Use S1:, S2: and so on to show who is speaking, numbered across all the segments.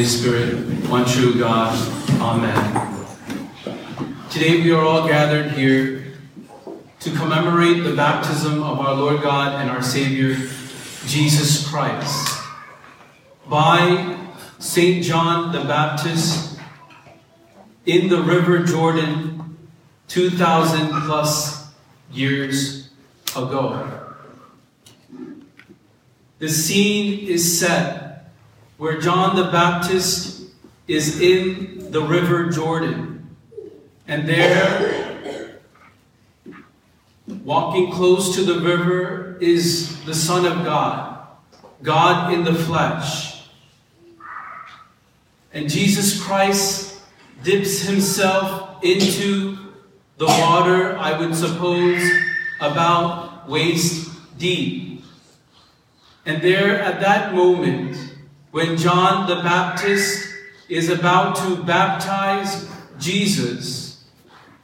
S1: Holy Spirit, one true God. Amen. Today we are all gathered here to commemorate the baptism of our Lord God and our Savior, Jesus Christ, by St. John the Baptist in the River Jordan 2,000 plus years ago. The scene is set where John the Baptist is in the River Jordan. And there, walking close to the river, is the Son of God, God in the flesh. And Jesus Christ dips himself into the water, I would suppose, about waist deep. And there at that moment, when John the Baptist is about to baptize Jesus,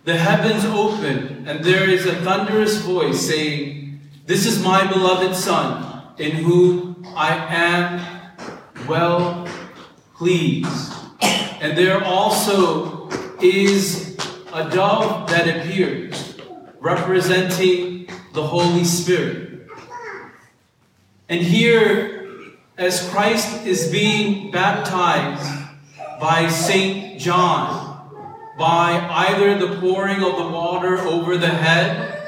S1: the heavens open and there is a thunderous voice saying, This is my beloved Son, in whom I am well pleased. And there also is a dove that appears, representing the Holy Spirit. And here, as Christ is being baptized by St. John, by either the pouring of the water over the head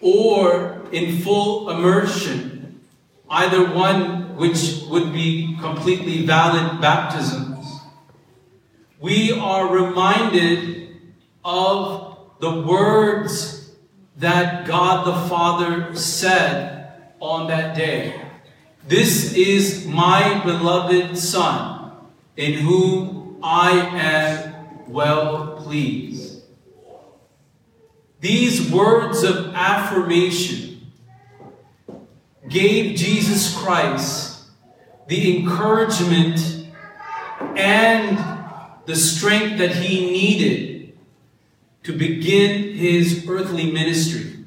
S1: or in full immersion, either one which would be completely valid baptisms, we are reminded of the words that God the Father said on that day. This is my beloved Son, in whom I am well pleased. These words of affirmation gave Jesus Christ the encouragement and the strength that he needed to begin his earthly ministry.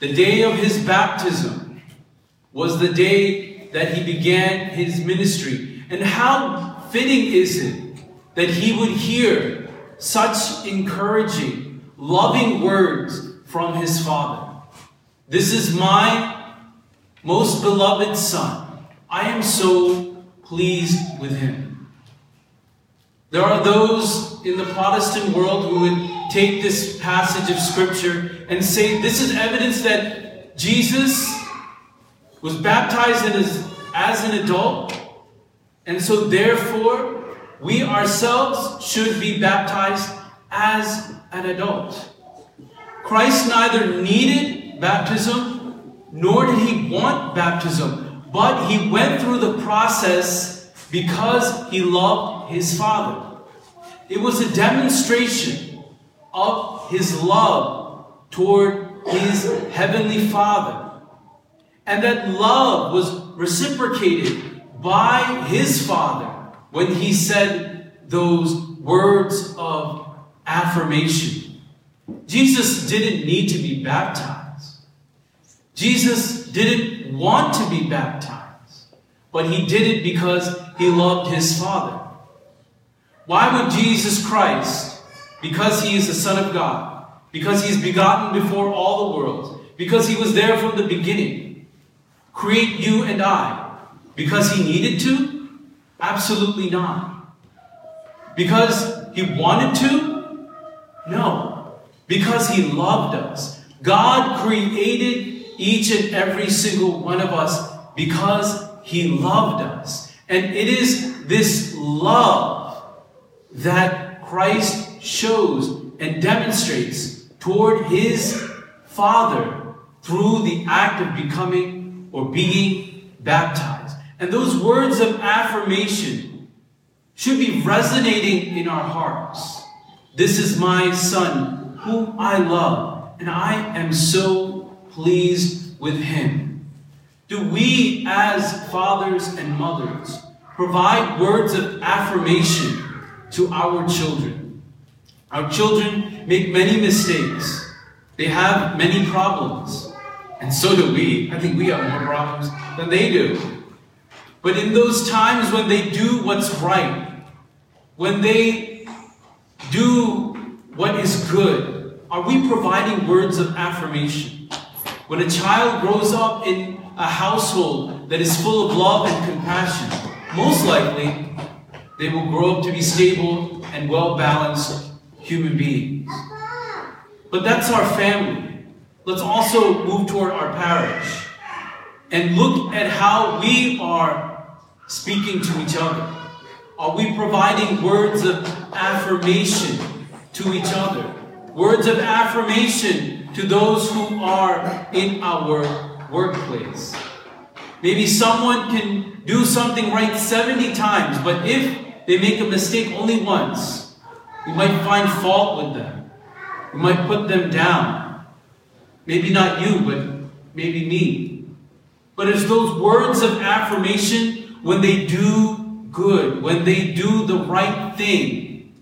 S1: The day of his baptism was the day that he began his ministry. And how fitting is it that he would hear such encouraging, loving words from his Father. This is my most beloved Son. I am so pleased with him. There are those in the Protestant world who would take this passage of Scripture and say this is evidence that Jesus was baptized as, as an adult, and so therefore we ourselves should be baptized as an adult. Christ neither needed baptism nor did he want baptism, but he went through the process because he loved his Father. It was a demonstration of his love toward his heavenly Father. And that love was reciprocated by his Father when he said those words of affirmation. Jesus didn't need to be baptized. Jesus didn't want to be baptized, but he did it because he loved his Father. Why would Jesus Christ because he is the Son of God, because he is begotten before all the worlds, because he was there from the beginning, create you and I, because he needed to? Absolutely not. Because he wanted to? No. Because he loved us. God created each and every single one of us because he loved us. And it is this love that Christ shows and demonstrates toward his Father through the act of becoming or being baptized. And those words of affirmation should be resonating in our hearts. This is my Son, whom I love, and I am so pleased with him. Do we, as fathers and mothers, provide words of affirmation to our children? Our children make many mistakes. They have many problems. And so do we. I think we have more problems than they do. But in those times when they do what's right, when they do what is good, are we providing words of affirmation? When a child grows up in a household that is full of love and compassion, most likely they will grow up to be stable and well balanced human beings. But that's our family. Let's also move toward our parish and look at how we are speaking to each other. Are we providing words of affirmation to each other? Words of affirmation to those who are in our workplace. Maybe someone can do something right 70 times, but if they make a mistake only once, we might find fault with them. We might put them down. Maybe not you, but maybe me. But it's those words of affirmation when they do good, when they do the right thing,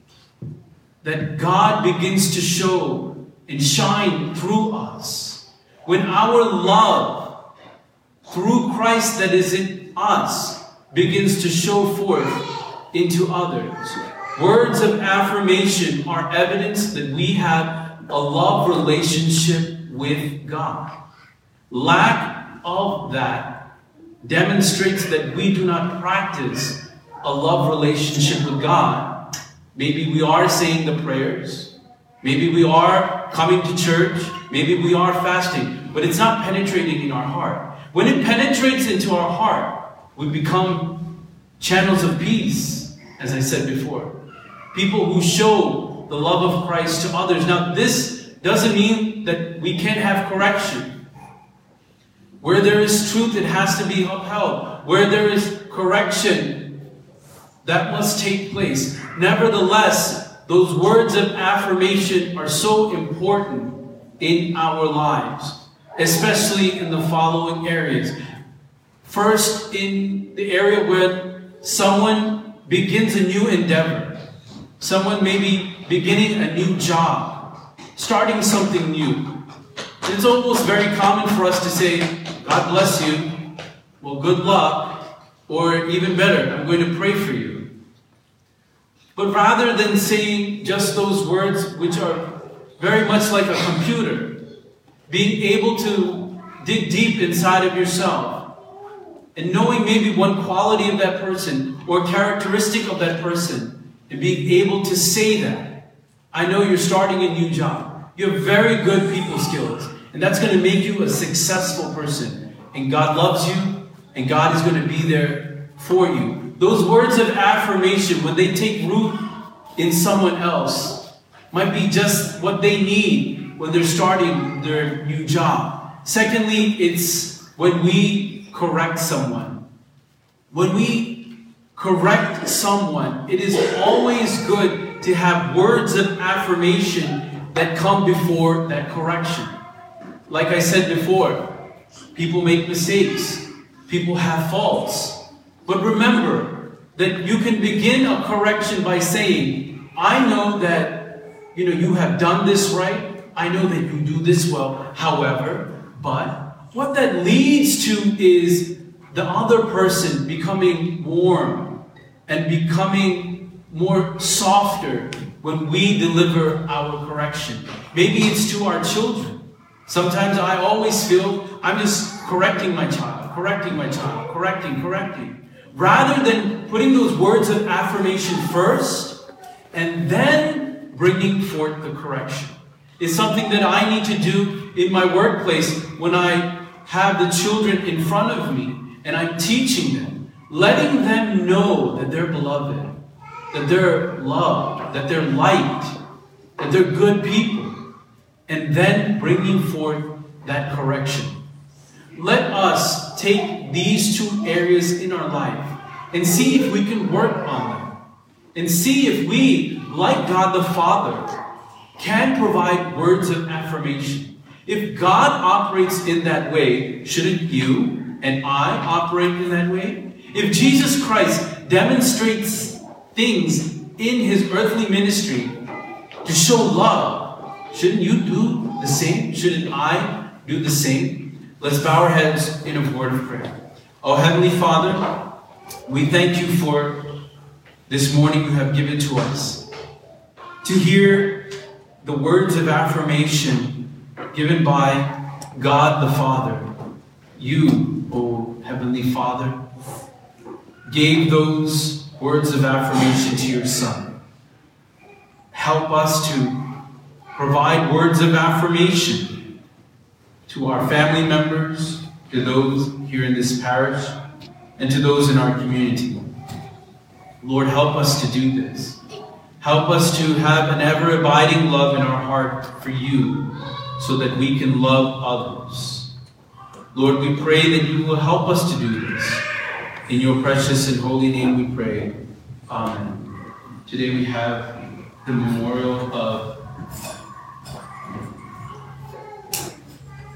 S1: that God begins to show and shine through us. When our love through Christ that is in us begins to show forth into others. Words of affirmation are evidence that we have a love relationship with God. Lack of that demonstrates that we do not practice a love relationship with God. Maybe we are saying the prayers. Maybe we are coming to church. Maybe we are fasting. But it's not penetrating in our heart. When it penetrates into our heart, we become channels of peace, as I said before. People who show the love of Christ to others. Now, this doesn't mean that we can't have correction. Where there is truth, it has to be upheld. Where there is correction, that must take place. Nevertheless, those words of affirmation are so important in our lives, especially in the following areas. First, in the area where someone begins a new endeavor, someone may be beginning a new job, starting something new. It's almost very common for us to say, God bless you, well, good luck, or even better, I'm going to pray for you. But rather than saying just those words which are very much like a computer, being able to dig deep inside of yourself and knowing maybe one quality of that person or characteristic of that person and being able to say that. I know you're starting a new job. You have very good people skills, and that's going to make you a successful person. And God loves you, and God is going to be there for you. Those words of affirmation, when they take root in someone else, might be just what they need when they're starting their new job. Secondly, it's when we correct someone. When we correct someone, it is always good to have words of affirmation that come before that correction. Like I said before, people make mistakes, people have faults. But remember that you can begin a correction by saying, I know that you know you have done this right. I know that you do this well. However, but what that leads to is the other person becoming warm and becoming more softer when we deliver our correction. Maybe it's to our children. Sometimes I always feel I'm just correcting my child, correcting my child, correcting, correcting. Rather than putting those words of affirmation first and then bringing forth the correction. It's something that I need to do in my workplace when I have the children in front of me and I'm teaching them, letting them know that they're beloved, that they're loved, that they're liked, that they're good people, and then bringing forth that correction. Let us take these two areas in our life and see if we can work on them. And see if we, like God the Father, can provide words of affirmation. If God operates in that way, shouldn't you and I operate in that way? If Jesus Christ demonstrates things in his earthly ministry to show love, shouldn't you do the same? Shouldn't I do the same? Let's bow our heads in a word of prayer. Oh, Heavenly Father, We thank you for this morning you have given to us to hear the words of affirmation given by God the Father. You, O Heavenly Father, gave those words of affirmation to your Son. Help us to provide words of affirmation to our family members, to those here in this parish, and to those in our community. Lord, help us to do this. Help us to have an ever abiding love in our heart for you so that we can love others. Lord, we pray that you will help us to do this. In your precious and holy name we pray. Amen. Today we have the memorial of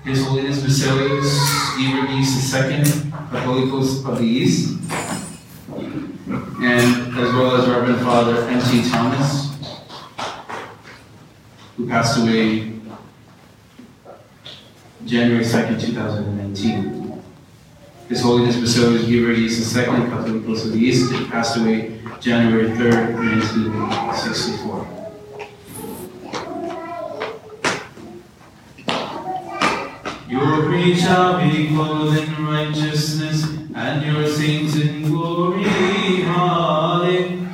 S1: His Holiness Basilius East II, the Catholicos of the East, and as well as Reverend Father M.T. Thomas, who passed away January 2nd, 2019. His Holiness Basilius Geevarghese II, Catholicos of the East, passed away January 3rd, 1964. Your creed shall be clothed in righteousness, and your saints in glory. Hallelujah,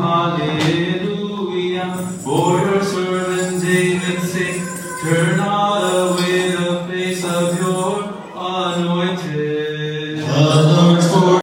S1: hallelujah. For your servant David, sake, turn on. Allah.